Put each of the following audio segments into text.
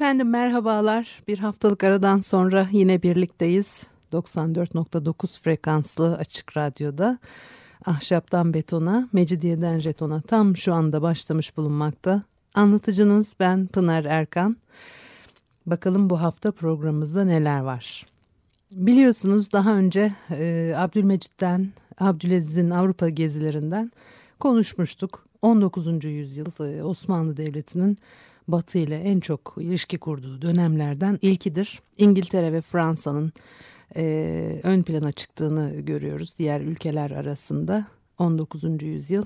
Efendim merhabalar. Bir haftalık aradan sonra yine birlikteyiz. 94.9 frekanslı açık radyoda. Ahşaptan betona, mecidiyeden jetona tam şu anda başlamış bulunmakta. Anlatıcınız ben Pınar Erkan. Bakalım bu hafta programımızda neler var. Biliyorsunuz daha önce e, Abdülmecit'ten, Abdülaziz'in Avrupa gezilerinden konuşmuştuk. 19. yüzyıl e, Osmanlı Devleti'nin Batı ile en çok ilişki kurduğu dönemlerden ilkidir. İngiltere ve Fransa'nın e, ön plana çıktığını görüyoruz diğer ülkeler arasında 19. yüzyıl.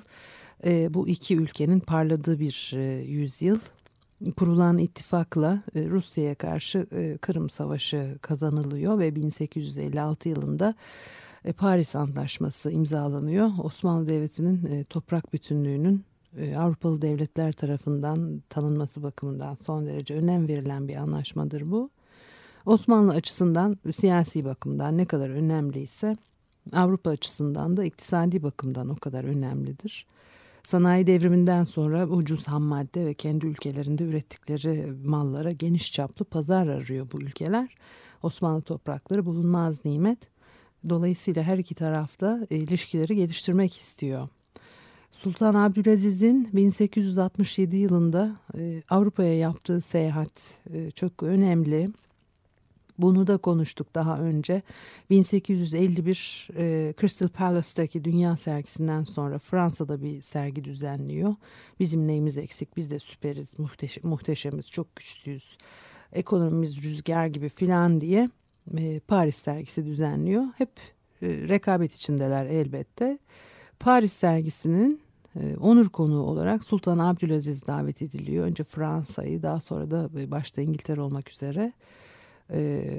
E, bu iki ülkenin parladığı bir e, yüzyıl. Kurulan ittifakla e, Rusya'ya karşı e, Kırım Savaşı kazanılıyor ve 1856 yılında e, Paris Antlaşması imzalanıyor. Osmanlı Devleti'nin e, toprak bütünlüğünün Avrupalı devletler tarafından tanınması bakımından son derece önem verilen bir anlaşmadır bu. Osmanlı açısından siyasi bakımdan ne kadar önemliyse Avrupa açısından da iktisadi bakımdan o kadar önemlidir. Sanayi devriminden sonra ucuz ham madde ve kendi ülkelerinde ürettikleri mallara geniş çaplı pazar arıyor bu ülkeler. Osmanlı toprakları bulunmaz nimet. Dolayısıyla her iki tarafta ilişkileri geliştirmek istiyor. Sultan Abdülaziz'in 1867 yılında e, Avrupa'ya yaptığı seyahat e, çok önemli. Bunu da konuştuk daha önce. 1851 e, Crystal Palace'daki dünya sergisinden sonra Fransa'da bir sergi düzenliyor. Bizim neyimiz eksik biz de süperiz, muhteşem, muhteşemiz, çok güçlüyüz, ekonomimiz rüzgar gibi filan diye Paris sergisi düzenliyor. Hep rekabet içindeler elbette. Paris sergisinin e, onur konuğu olarak Sultan Abdülaziz davet ediliyor. Önce Fransa'yı daha sonra da başta İngiltere olmak üzere e,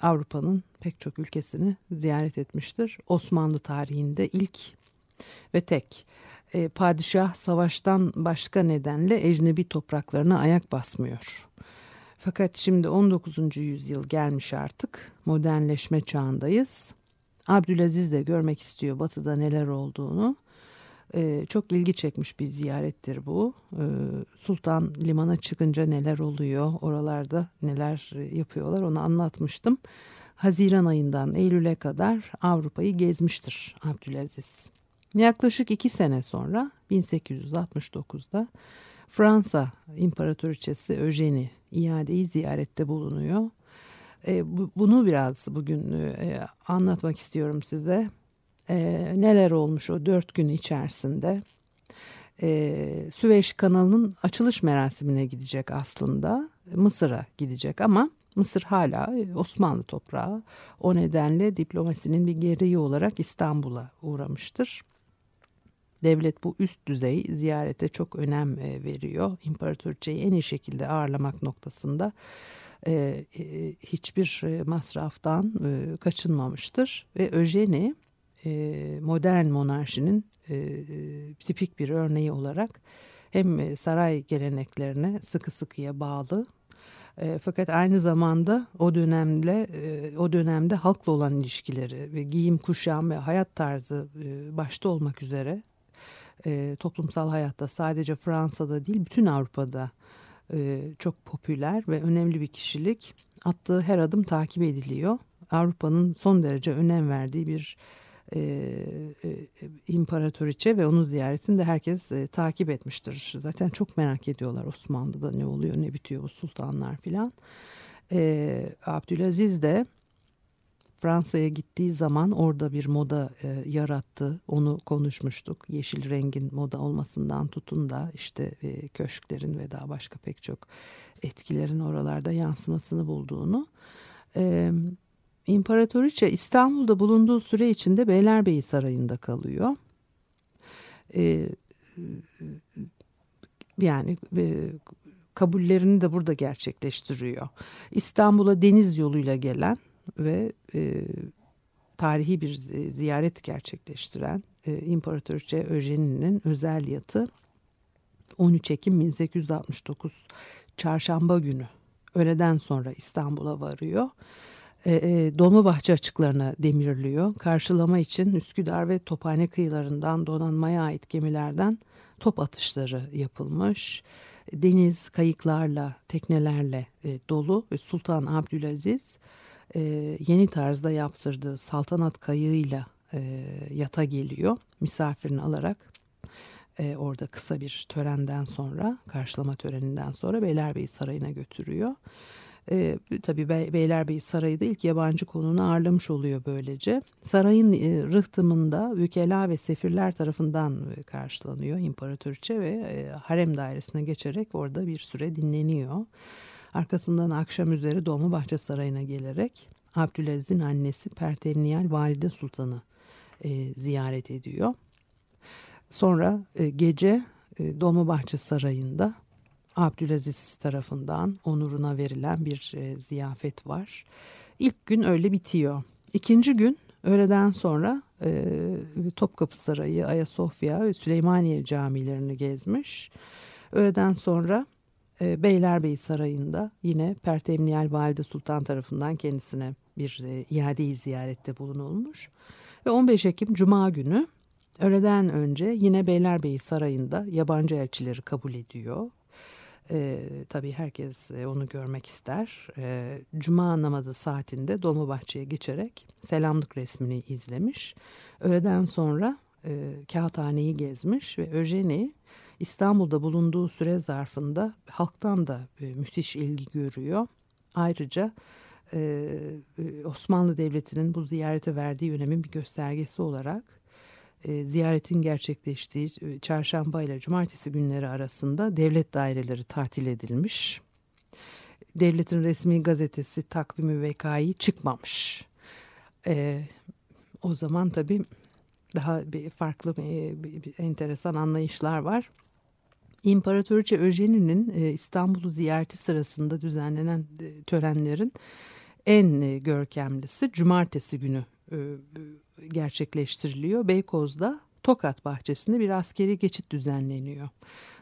Avrupa'nın pek çok ülkesini ziyaret etmiştir. Osmanlı tarihinde ilk ve tek e, padişah savaştan başka nedenle ecnebi topraklarına ayak basmıyor. Fakat şimdi 19. yüzyıl gelmiş artık modernleşme çağındayız. Abdülaziz de görmek istiyor batıda neler olduğunu. Ee, çok ilgi çekmiş bir ziyarettir bu. Ee, Sultan limana çıkınca neler oluyor, oralarda neler yapıyorlar onu anlatmıştım. Haziran ayından Eylül'e kadar Avrupa'yı gezmiştir Abdülaziz. Yaklaşık iki sene sonra 1869'da Fransa İmparatoriçesi Eugenie iadeyi ziyarette bulunuyor. E, bu, bunu biraz bugün e, anlatmak istiyorum size e, neler olmuş o dört gün içerisinde. E, Süveyş kanalının açılış merasimine gidecek aslında. Mısır'a gidecek ama Mısır hala Osmanlı toprağı. O nedenle diplomasinin bir gereği olarak İstanbul'a uğramıştır. Devlet bu üst düzey ziyarete çok önem e, veriyor. İmparatoriçeyi en iyi şekilde ağırlamak noktasında e, e, hiçbir masraftan e, kaçınmamıştır. Ve Öjeni e, modern monarşinin e, e, tipik bir örneği olarak hem saray geleneklerine sıkı sıkıya bağlı e, fakat aynı zamanda o dönemde e, o dönemde halkla olan ilişkileri ve giyim kuşam ve hayat tarzı e, başta olmak üzere e, toplumsal hayatta sadece Fransa'da değil bütün Avrupa'da e, çok popüler ve önemli bir kişilik. Attığı her adım takip ediliyor. Avrupa'nın son derece önem verdiği bir e, e, imparatoriçe ve onun ziyaretini de herkes e, takip etmiştir. Zaten çok merak ediyorlar Osmanlı'da ne oluyor ne bitiyor bu sultanlar filan. E, Abdülaziz de Fransa'ya gittiği zaman orada bir moda e, yarattı. Onu konuşmuştuk. Yeşil rengin moda olmasından tutun da işte e, köşklerin ve daha başka pek çok etkilerin oralarda yansımasını bulduğunu. E, İmparatoriçe İstanbul'da bulunduğu süre içinde Beylerbeyi Sarayı'nda kalıyor. Ee, yani e, kabullerini de burada gerçekleştiriyor. İstanbul'a deniz yoluyla gelen ve e, tarihi bir ziyaret gerçekleştiren e, İmparatoriçe Öjeni'nin özel yatı 13 Ekim 1869 çarşamba günü öğleden sonra İstanbul'a varıyor. E, e, Dolmabahçe açıklarına demirliyor. Karşılama için Üsküdar ve Tophane kıyılarından donanmaya ait gemilerden top atışları yapılmış. Deniz kayıklarla, teknelerle e, dolu ve Sultan Abdülaziz e, yeni tarzda yaptırdığı saltanat kayığıyla e, yata geliyor. Misafirini alarak e, orada kısa bir törenden sonra, karşılama töreninden sonra Beylerbeyi Sarayı'na götürüyor. E, tabii Be Beylerbeyi Sarayı da ilk yabancı konuğunu ağırlamış oluyor böylece. Sarayın e, rıhtımında vükela ve sefirler tarafından e, karşılanıyor imparatoriçe ve e, harem dairesine geçerek orada bir süre dinleniyor. Arkasından akşam üzeri Dolmabahçe Sarayı'na gelerek Abdülaziz'in annesi Pertevniyal Valide Sultan'ı e, ziyaret ediyor. Sonra e, gece e, Dolmabahçe Sarayı'nda Abdülaziz tarafından onuruna verilen bir e, ziyafet var. İlk gün öyle bitiyor. İkinci gün öğleden sonra e, Topkapı Sarayı, Ayasofya ve Süleymaniye camilerini gezmiş. Öğleden sonra e, Beylerbeyi Sarayı'nda yine Pertevniyal Valide Sultan tarafından kendisine bir e, iade ziyarette bulunulmuş. Ve 15 Ekim Cuma günü öğleden önce yine Beylerbeyi Sarayı'nda yabancı elçileri kabul ediyor. E, tabii herkes e, onu görmek ister. E, Cuma namazı saatinde Dolmabahçe'ye geçerek selamlık resmini izlemiş. Öğleden sonra e, kağıthaneyi gezmiş ve Öjeni İstanbul'da bulunduğu süre zarfında halktan da e, müthiş ilgi görüyor. Ayrıca e, e, Osmanlı Devleti'nin bu ziyarete verdiği önemin bir göstergesi olarak ziyaretin gerçekleştiği çarşamba ile cumartesi günleri arasında devlet daireleri tatil edilmiş. Devletin resmi gazetesi takvimi vekayı çıkmamış. O zaman tabii daha bir farklı bir, bir, bir enteresan anlayışlar var. İmparatoriçe Öjeni'nin e, İstanbul'u ziyareti sırasında düzenlenen e, törenlerin en e, görkemlisi cumartesi günü gerçekleştiriliyor. Beykoz'da Tokat bahçesinde bir askeri geçit düzenleniyor.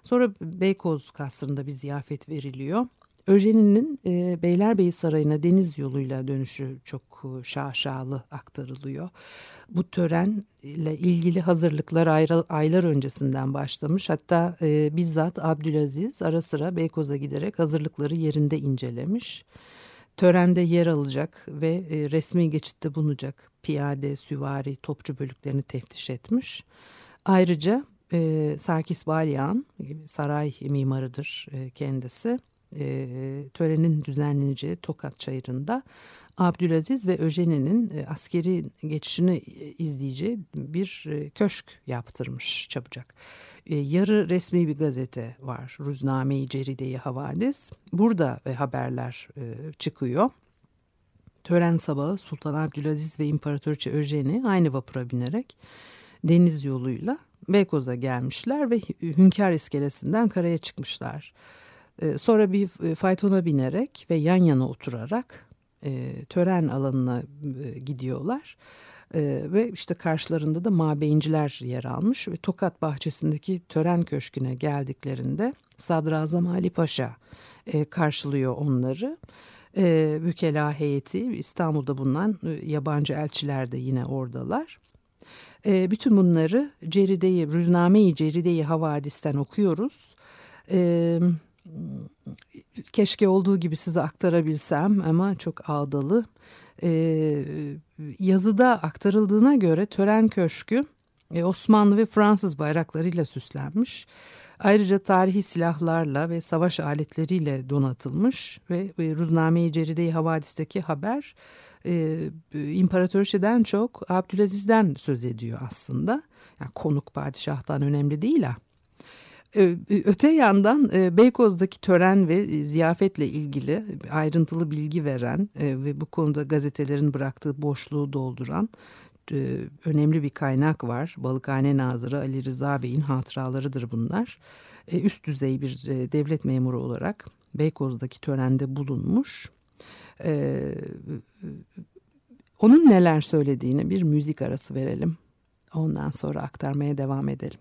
Sonra Beykoz kasrında bir ziyafet veriliyor. Öjeni'nin e, Beylerbeyi Sarayı'na deniz yoluyla dönüşü çok e, şaşalı aktarılıyor. Bu törenle ilgili hazırlıklar ayra, aylar öncesinden başlamış. Hatta e, bizzat Abdülaziz ara sıra Beykoz'a giderek hazırlıkları yerinde incelemiş. Törende yer alacak ve e, resmi geçitte bulunacak piyade, süvari, topçu bölüklerini teftiş etmiş. Ayrıca e, Sarkis Balyan saray mimarıdır e, kendisi e, törenin düzenleneceği Tokat Çayırı'nda Abdülaziz ve Öjeni'nin e, askeri geçişini e, izleyeceği bir e, köşk yaptırmış çabucak. E, yarı resmi bir gazete var. Ruzname-i Ceride-i Havadis. Burada e, haberler e, çıkıyor. Tören sabahı Sultan Abdülaziz ve İmparatoriçe Öjeni aynı vapura binerek deniz yoluyla Beykoz'a gelmişler ve Hünkar iskelesinden karaya çıkmışlar. Ee, sonra bir e, faytona binerek ve yan yana oturarak e, tören alanına e, gidiyorlar. E, ve işte karşılarında da mabeyinciler yer almış ve Tokat bahçesindeki tören köşküne geldiklerinde Sadrazam Ali Paşa karşılıyor onları. E, heyeti İstanbul'da bulunan yabancı elçiler de yine oradalar. Bütün bunları Ceride'yi, Rüzname-i Ceride'yi Havadis'ten okuyoruz. Evet keşke olduğu gibi size aktarabilsem ama çok ağdalı. Ee, yazıda aktarıldığına göre tören köşkü e, Osmanlı ve Fransız bayraklarıyla süslenmiş. Ayrıca tarihi silahlarla ve savaş aletleriyle donatılmış ve e, Ruzname-i Ceride-i Havadis'teki haber e, imparatoriçeden çok Abdülaziz'den söz ediyor aslında. Yani konuk padişahtan önemli değil ha. Öte yandan e, Beykoz'daki tören ve ziyafetle ilgili ayrıntılı bilgi veren e, ve bu konuda gazetelerin bıraktığı boşluğu dolduran e, önemli bir kaynak var. Balıkhane Nazırı Ali Rıza Bey'in hatıralarıdır bunlar. e, üst düzey bir e, devlet memuru olarak Beykoz'daki törende bulunmuş. E, onun neler söylediğini bir müzik arası verelim. Ondan sonra aktarmaya devam edelim.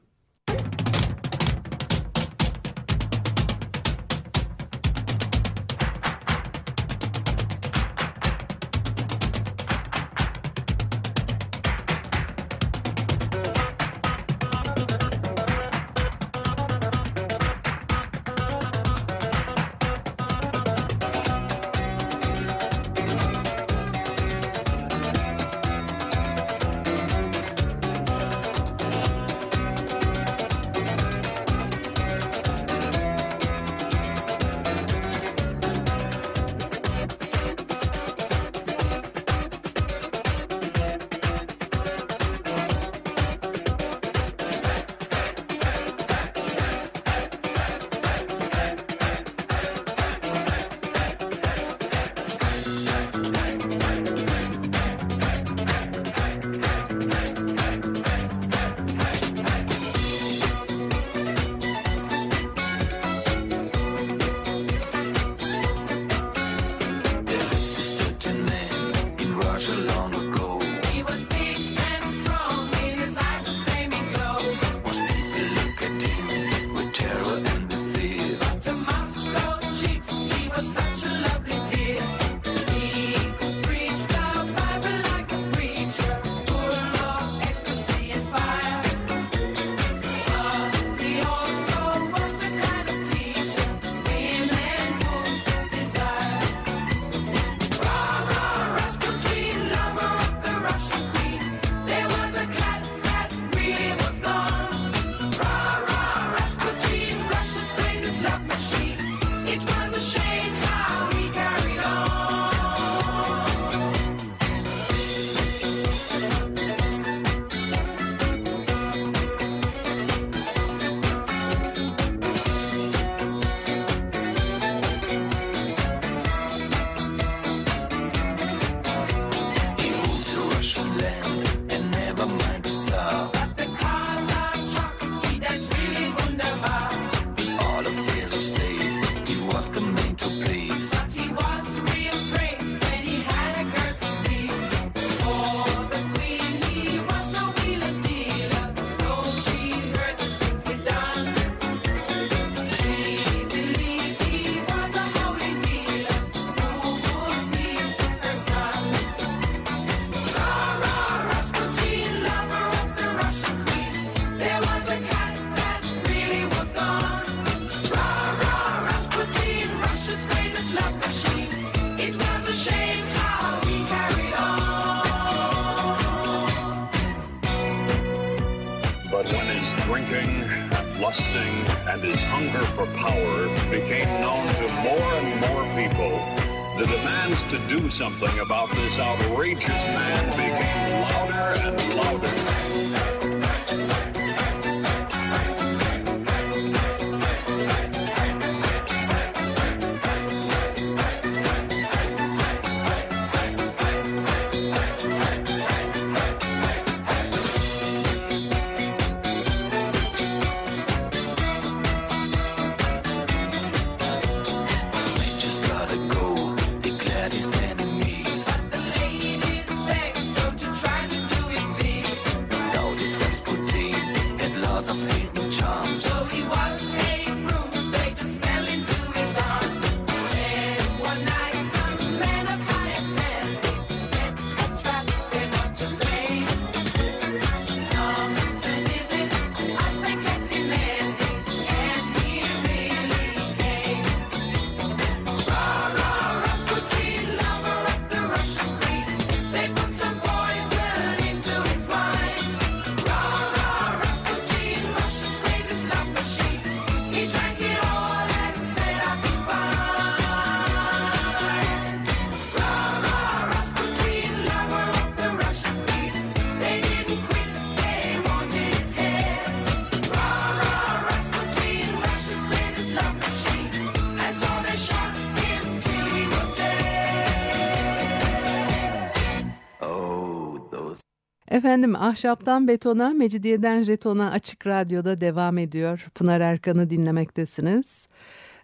Efendim Ahşaptan Betona, Mecidiyeden Jeton'a Açık Radyo'da devam ediyor. Pınar Erkan'ı dinlemektesiniz.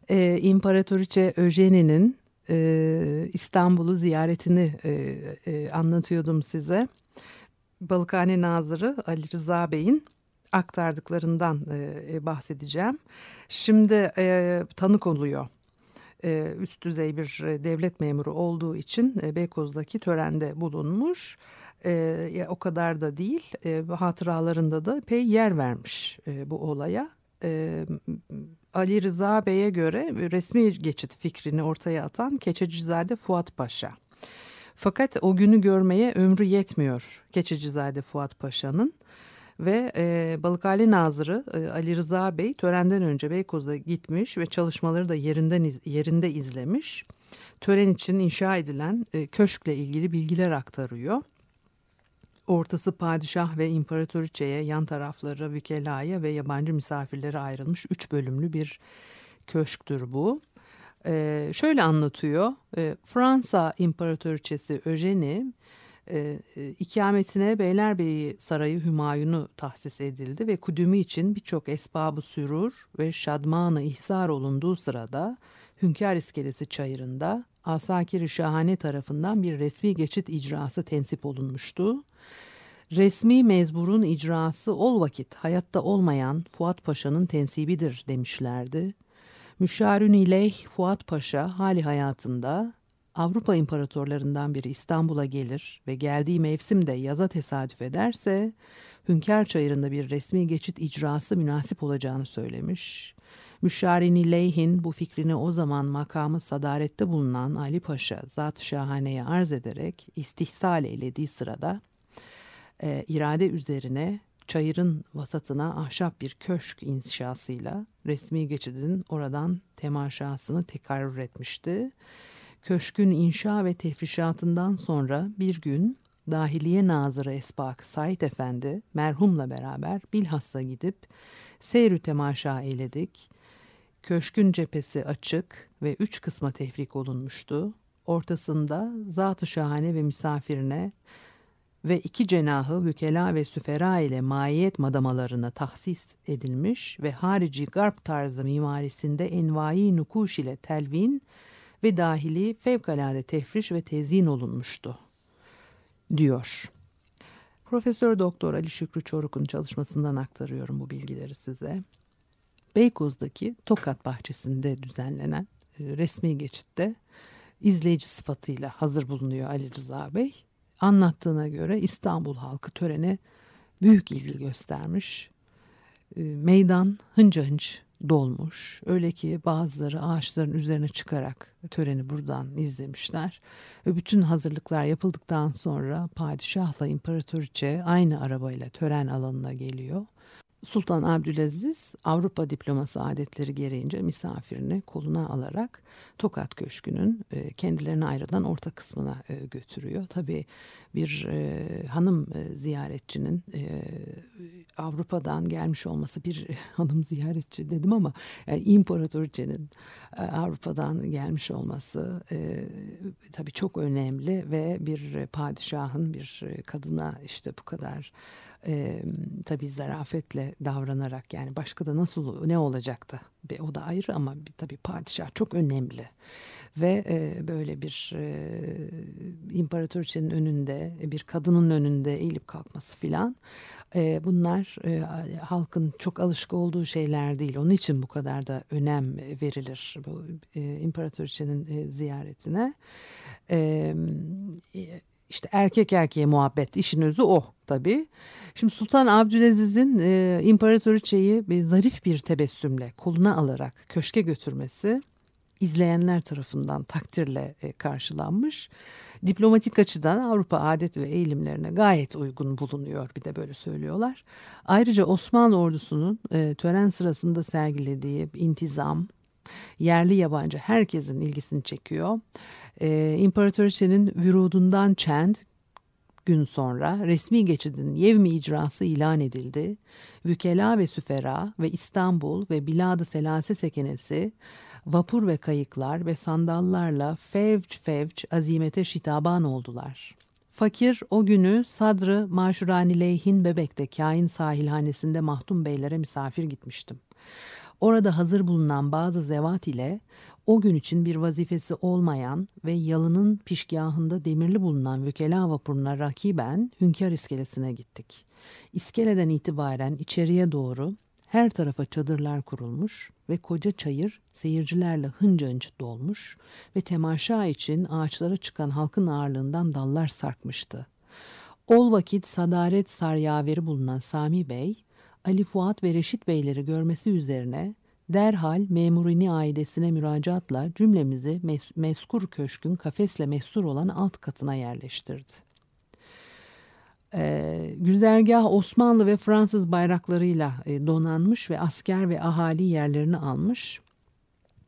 Ee, İmparatoriçe Öjeni'nin e, İstanbul'u ziyaretini e, e, anlatıyordum size. Balıkhane Nazırı Ali Rıza Bey'in aktardıklarından e, bahsedeceğim. Şimdi e, tanık oluyor e, üst düzey bir devlet memuru olduğu için e, Beykoz'daki törende bulunmuş. E, o kadar da değil hatıralarında da pey yer vermiş bu olaya. Ali Rıza Bey'e göre resmi geçit fikrini ortaya atan Keçecizade Fuat Paşa. Fakat o günü görmeye ömrü yetmiyor Keçecizade Fuat Paşa'nın ve e, Balıkhane Nazırı e, Ali Rıza Bey törenden önce Beykoz'a gitmiş ve çalışmaları da yerinden iz, yerinde izlemiş. Tören için inşa edilen e, köşkle ilgili bilgiler aktarıyor. Ortası padişah ve imparatoriçeye, yan tarafları vükelaya ve yabancı misafirlere ayrılmış üç bölümlü bir köşktür bu. Ee, şöyle anlatıyor, ee, Fransa imparatoriçesi Eugenie e, e, ikametine Beylerbeyi Sarayı Hümayun'u tahsis edildi ve kudümü için birçok esbabı sürur ve şadmanı ihsar olunduğu sırada Hünkar İskelesi çayırında Asakir-i Şahane tarafından bir resmi geçit icrası tensip olunmuştu. Resmi mezburun icrası ol vakit hayatta olmayan Fuat Paşa'nın tensibidir demişlerdi. Müşarün ileyh Fuat Paşa hali hayatında Avrupa imparatorlarından biri İstanbul'a gelir ve geldiği mevsimde yaza tesadüf ederse Hünkar Çayırı'nda bir resmi geçit icrası münasip olacağını söylemiş. Müşarini Leyhin bu fikrini o zaman makamı sadarette bulunan Ali Paşa zat şahaneye arz ederek istihsal eylediği sırada e, irade üzerine çayırın vasatına ahşap bir köşk inşasıyla resmi geçidin oradan temaşasını tekarrür etmişti. Köşkün inşa ve tefrişatından sonra bir gün Dahiliye Nazırı Esbak Said Efendi merhumla beraber bilhassa gidip seyrü temaşa eyledik. Köşkün cephesi açık ve üç kısma tefrik olunmuştu. Ortasında zat-ı şahane ve misafirine ve iki cenahı vükela ve süfera ile maiyet madamalarına tahsis edilmiş ve harici garp tarzı mimarisinde envai nukuş ile telvin ve dahili fevkalade tefriş ve tezyin olunmuştu diyor. Profesör Doktor Ali Şükrü Çoruk'un çalışmasından aktarıyorum bu bilgileri size. Beykoz'daki Tokat bahçesinde düzenlenen e, resmi geçitte izleyici sıfatıyla hazır bulunuyor Ali Rıza Bey. Anlattığına göre İstanbul halkı törene büyük ilgi göstermiş. E, meydan hınca hınç dolmuş. Öyle ki bazıları ağaçların üzerine çıkarak töreni buradan izlemişler. Ve bütün hazırlıklar yapıldıktan sonra padişahla imparatoriçe aynı arabayla tören alanına geliyor. Sultan Abdülaziz Avrupa diploması adetleri gereğince misafirini koluna alarak Tokat Köşkü'nün e, kendilerine ayrılan orta kısmına e, götürüyor. Tabii bir e, hanım ziyaretçinin Avrupa'dan gelmiş olması bir hanım ziyaretçi dedim ama yani imparatoriçenin Avrupa'dan gelmiş olması tabii çok önemli ve bir padişahın bir kadına işte bu kadar e, tabii zarafetle davranarak yani başka da nasıl ne olacaktı? Be o da ayrı ama bir, tabii padişah çok önemli. Ve e, böyle bir e, imparatoriçenin önünde bir kadının önünde eğilip kalkması filan e, bunlar e, halkın çok alışık olduğu şeyler değil. Onun için bu kadar da önem verilir bu e, imparatoriçenin e, ziyaretine. E, işte erkek erkeğe muhabbet işin özü o tabii. Şimdi Sultan Abdülaziz'in e, imparatoriçeyi bir zarif bir tebessümle koluna alarak köşke götürmesi izleyenler tarafından takdirle e, karşılanmış. Diplomatik açıdan Avrupa adet ve eğilimlerine gayet uygun bulunuyor bir de böyle söylüyorlar. Ayrıca Osmanlı ordusunun e, tören sırasında sergilediği intizam, yerli yabancı herkesin ilgisini çekiyor. Ee, İmparatoriçenin vürudundan çend gün sonra resmi geçidin yevmi icrası ilan edildi. Vükela ve süfera ve İstanbul ve Bilad-ı Selase sekenesi vapur ve kayıklar ve sandallarla fevç fevç azimete şitaban oldular. Fakir o günü Sadrı Maşuranileyhin Bebek'te kain sahilhanesinde Mahdum Beylere misafir gitmiştim. Orada hazır bulunan bazı zevat ile o gün için bir vazifesi olmayan ve yalının pişgahında demirli bulunan vükela vapuruna rakiben Hünkar iskelesine gittik. İskeleden itibaren içeriye doğru her tarafa çadırlar kurulmuş ve koca çayır seyircilerle hınca hınç dolmuş ve temaşa için ağaçlara çıkan halkın ağırlığından dallar sarkmıştı. Ol vakit sadaret saryaveri bulunan Sami Bey, Ali Fuat ve Reşit Beyleri görmesi üzerine derhal memurini aidesine müracaatla cümlemizi mes meskur köşkün kafesle mestur olan alt katına yerleştirdi. Ee, güzergah Osmanlı ve Fransız bayraklarıyla e, donanmış ve asker ve ahali yerlerini almış.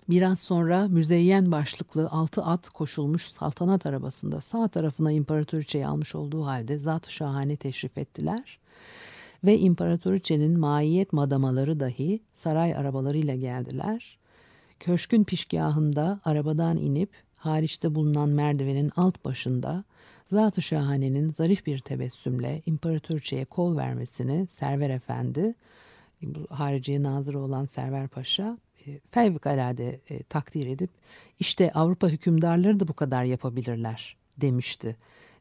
Biraz sonra müzeyyen başlıklı altı at koşulmuş saltanat arabasında sağ tarafına imparatoriçeyi almış olduğu halde zat şahane teşrif ettiler. Ve imparatoriçenin maiyet madamaları dahi saray arabalarıyla geldiler. Köşkün pişgahında arabadan inip hariçte bulunan merdivenin alt başında Zat-ı Şahane'nin zarif bir tebessümle imparatoriçeye kol vermesini Server Efendi, bu hariciye nazırı olan Server Paşa e, fevkalade e, takdir edip işte Avrupa hükümdarları da bu kadar yapabilirler demişti.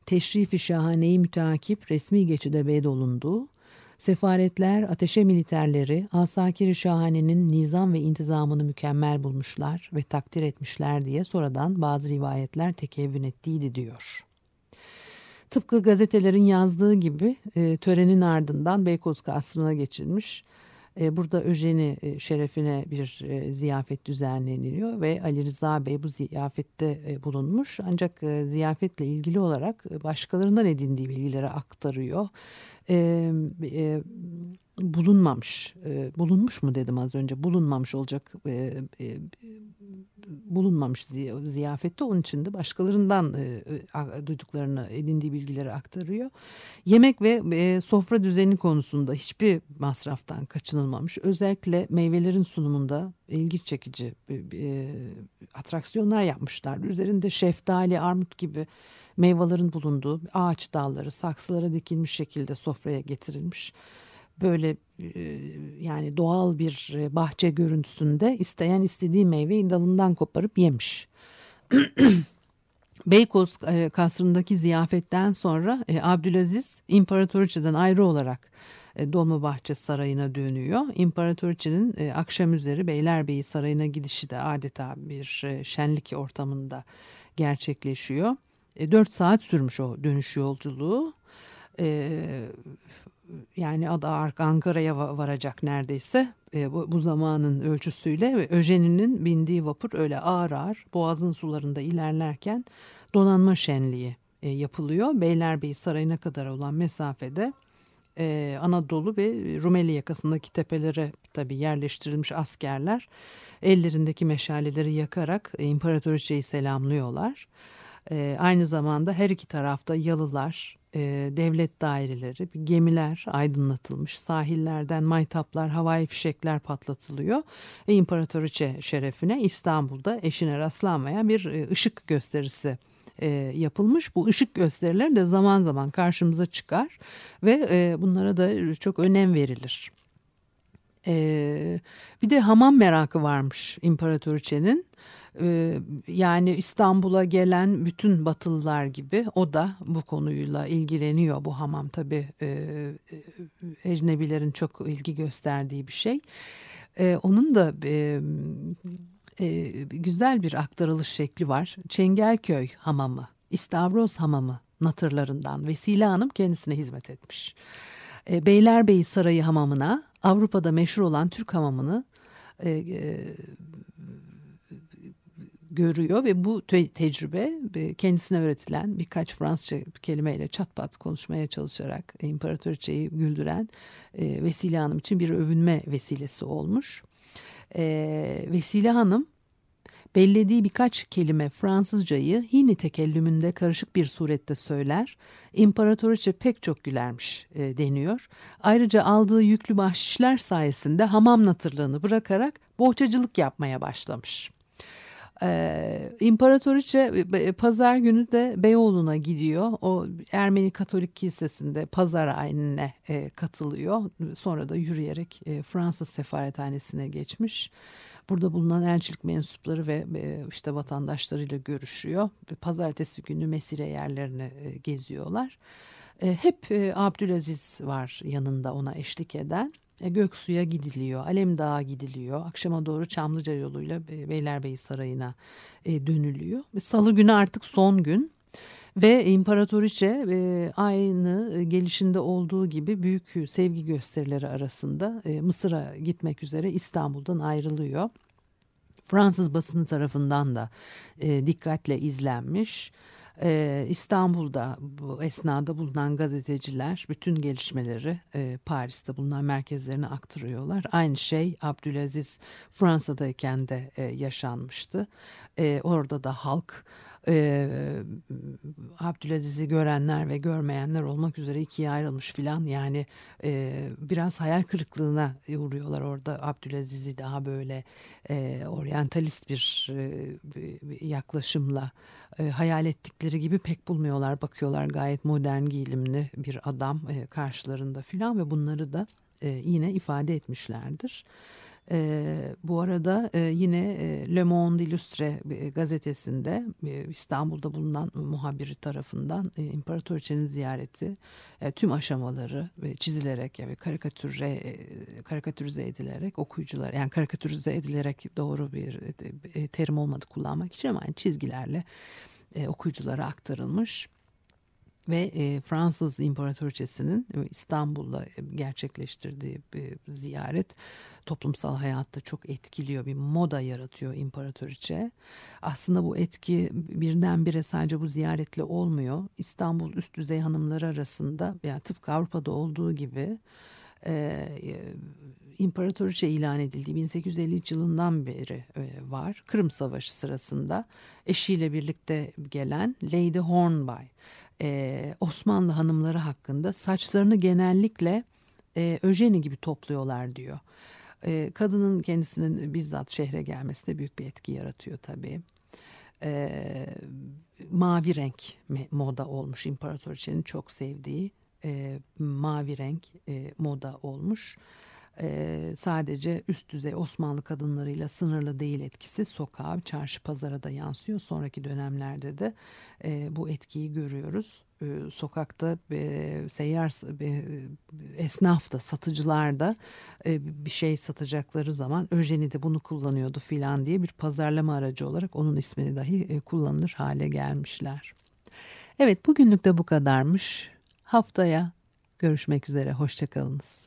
Teşrifi şahaneyi müteakip resmi geçide beydolundu. Sefaretler, ateşe militerleri, asakiri şahanenin nizam ve intizamını mükemmel bulmuşlar ve takdir etmişler diye sonradan bazı rivayetler tekevvün ettiydi diyor. Tıpkı gazetelerin yazdığı gibi e, törenin ardından Beykoz Kasrı'na geçilmiş. E, burada Öjeni e, şerefine bir ziyafet düzenleniliyor ve Ali Rıza Bey bu ziyafette bulunmuş. Ancak ziyafetle ilgili olarak başkalarından edindiği bilgileri aktarıyor. E, e, bulunmamış, e, bulunmuş mu dedim az önce, bulunmamış olacak, e, e, bulunmamış ziyafette onun için de başkalarından e, e, duyduklarını, edindiği bilgileri aktarıyor. Yemek ve e, sofra düzeni konusunda hiçbir masraftan kaçınılmamış. Özellikle meyvelerin sunumunda ilgi çekici e, e, atraksiyonlar yapmışlar. Üzerinde şeftali, armut gibi meyvelerin bulunduğu ağaç dalları saksılara dikilmiş şekilde sofraya getirilmiş böyle e, yani doğal bir e, bahçe görüntüsünde isteyen istediği meyveyi dalından koparıp yemiş. Beykoz e, kasrındaki ziyafetten sonra Abdülaziz imparatoriçeden ayrı olarak Dolmabahçe Sarayı'na dönüyor. İmparatoriçenin akşam üzeri Beylerbeyi Sarayı'na gidişi de adeta bir şenlik ortamında gerçekleşiyor. Dört saat sürmüş o dönüş yolculuğu yani adı Ankara'ya varacak neredeyse e, bu, zamanın ölçüsüyle ve Öjeni'nin bindiği vapur öyle ağır ağır boğazın sularında ilerlerken donanma şenliği e, yapılıyor. Beylerbeyi Sarayı'na kadar olan mesafede e, Anadolu ve Rumeli yakasındaki tepelere tabii yerleştirilmiş askerler ellerindeki meşaleleri yakarak e, imparatoriçeyi selamlıyorlar. E, aynı zamanda her iki tarafta yalılar, e, devlet daireleri, gemiler aydınlatılmış. Sahillerden maytaplar, havai fişekler patlatılıyor. E, İmparatoriçe şerefine İstanbul'da eşine rastlanmayan bir e, ışık gösterisi e, yapılmış. Bu ışık gösterileri de zaman zaman karşımıza çıkar ve e, bunlara da çok önem verilir. E, bir de hamam merakı varmış İmparatoriçe'nin. Ee, yani İstanbul'a gelen bütün Batılılar gibi o da bu konuyla ilgileniyor. Bu hamam tabii e, e, ecnebilerin çok ilgi gösterdiği bir şey. E, onun da güzel bir aktarılış şekli var. Çengelköy hamamı, İstavroz hamamı natırlarından Vesile Hanım kendisine hizmet etmiş. Beylerbeyi Sarayı hamamına Avrupa'da meşhur olan Türk hamamını görüyor ve bu te tecrübe kendisine öğretilen birkaç Fransızca kelimeyle çatpat konuşmaya çalışarak imparatoriçeyi güldüren e, Vesile Hanım için bir övünme vesilesi olmuş. E, Vesile Hanım bellediği birkaç kelime Fransızcayı Hini tekellümünde karışık bir surette söyler. İmparatoriçe pek çok gülermiş e, deniyor. Ayrıca aldığı yüklü bahşişler sayesinde hamam natırlığını bırakarak bohçacılık yapmaya başlamış. Ee, İmparatoriçe e, pazar günü de Beyoğlu'na gidiyor. O Ermeni Katolik Kilisesi'nde pazar ayinine e, katılıyor. Sonra da yürüyerek e, Fransız sefarethanesine geçmiş. Burada bulunan elçilik mensupları ve e, işte vatandaşlarıyla görüşüyor. Pazartesi günü mesire yerlerini e, geziyorlar. E, hep e, Abdülaziz var yanında ona eşlik eden. E, Göksu'ya gidiliyor, Alemdağ'a gidiliyor. Akşama doğru Çamlıca yoluyla e, Beylerbeyi Sarayı'na e, dönülüyor. Salı günü artık son gün. Ve İmparatoriçe aynı gelişinde olduğu gibi büyük sevgi gösterileri arasında Mısır'a gitmek üzere İstanbul'dan ayrılıyor. Fransız basını tarafından da dikkatle izlenmiş. Ee, İstanbul'da bu esnada bulunan gazeteciler bütün gelişmeleri e, Paris'te bulunan merkezlerine aktarıyorlar. Aynı şey Abdülaziz Fransa'dayken de e, yaşanmıştı. E, orada da halk e, Abdülaziz'i görenler ve görmeyenler olmak üzere ikiye ayrılmış filan yani e, biraz hayal kırıklığına uğruyorlar orada Abdülaziz'i daha böyle e, oryantalist bir, e, yaklaşımla e, hayal ettikleri gibi pek bulmuyorlar bakıyorlar gayet modern giyimli bir adam e, karşılarında filan ve bunları da e, yine ifade etmişlerdir. E, bu arada e, yine e, Le Monde Illustre e, gazetesinde e, İstanbul'da bulunan muhabiri tarafından e, İmparatoriçe'nin ziyareti e, tüm aşamaları e, çizilerek yani karikatüre e, karikatürize edilerek okuyucular yani karikatürize edilerek doğru bir e, terim olmadı kullanmak için ama yani çizgilerle e, okuyuculara aktarılmış ve e, Fransız İmparatoriçesi'nin İstanbul'da gerçekleştirdiği bir ziyaret toplumsal hayatta çok etkiliyor bir moda yaratıyor imparatoriçe. Aslında bu etki birdenbire sadece bu ziyaretle olmuyor. İstanbul üst düzey hanımları arasında veya tıpkı Avrupa'da olduğu gibi e, imparatoriçe ilan edildiği 1853 yılından beri e, var. Kırım Savaşı sırasında eşiyle birlikte gelen Lady Hornby e, Osmanlı hanımları hakkında saçlarını genellikle e, öjeni gibi topluyorlar diyor. E, kadının kendisinin bizzat şehre gelmesi de büyük bir etki yaratıyor tabii. E, mavi renk moda olmuş imparatoriçenin çok sevdiği e, mavi renk e, moda olmuş e, sadece üst düzey Osmanlı kadınlarıyla sınırlı değil etkisi sokağa, çarşı pazara da yansıyor. Sonraki dönemlerde de e, bu etkiyi görüyoruz. E, sokakta e, seyyar e, esnaf da satıcılar da e, bir şey satacakları zaman Öjeni de bunu kullanıyordu filan diye bir pazarlama aracı olarak onun ismini dahi e, kullanılır hale gelmişler. Evet bugünlük de bu kadarmış. Haftaya görüşmek üzere. Hoşçakalınız.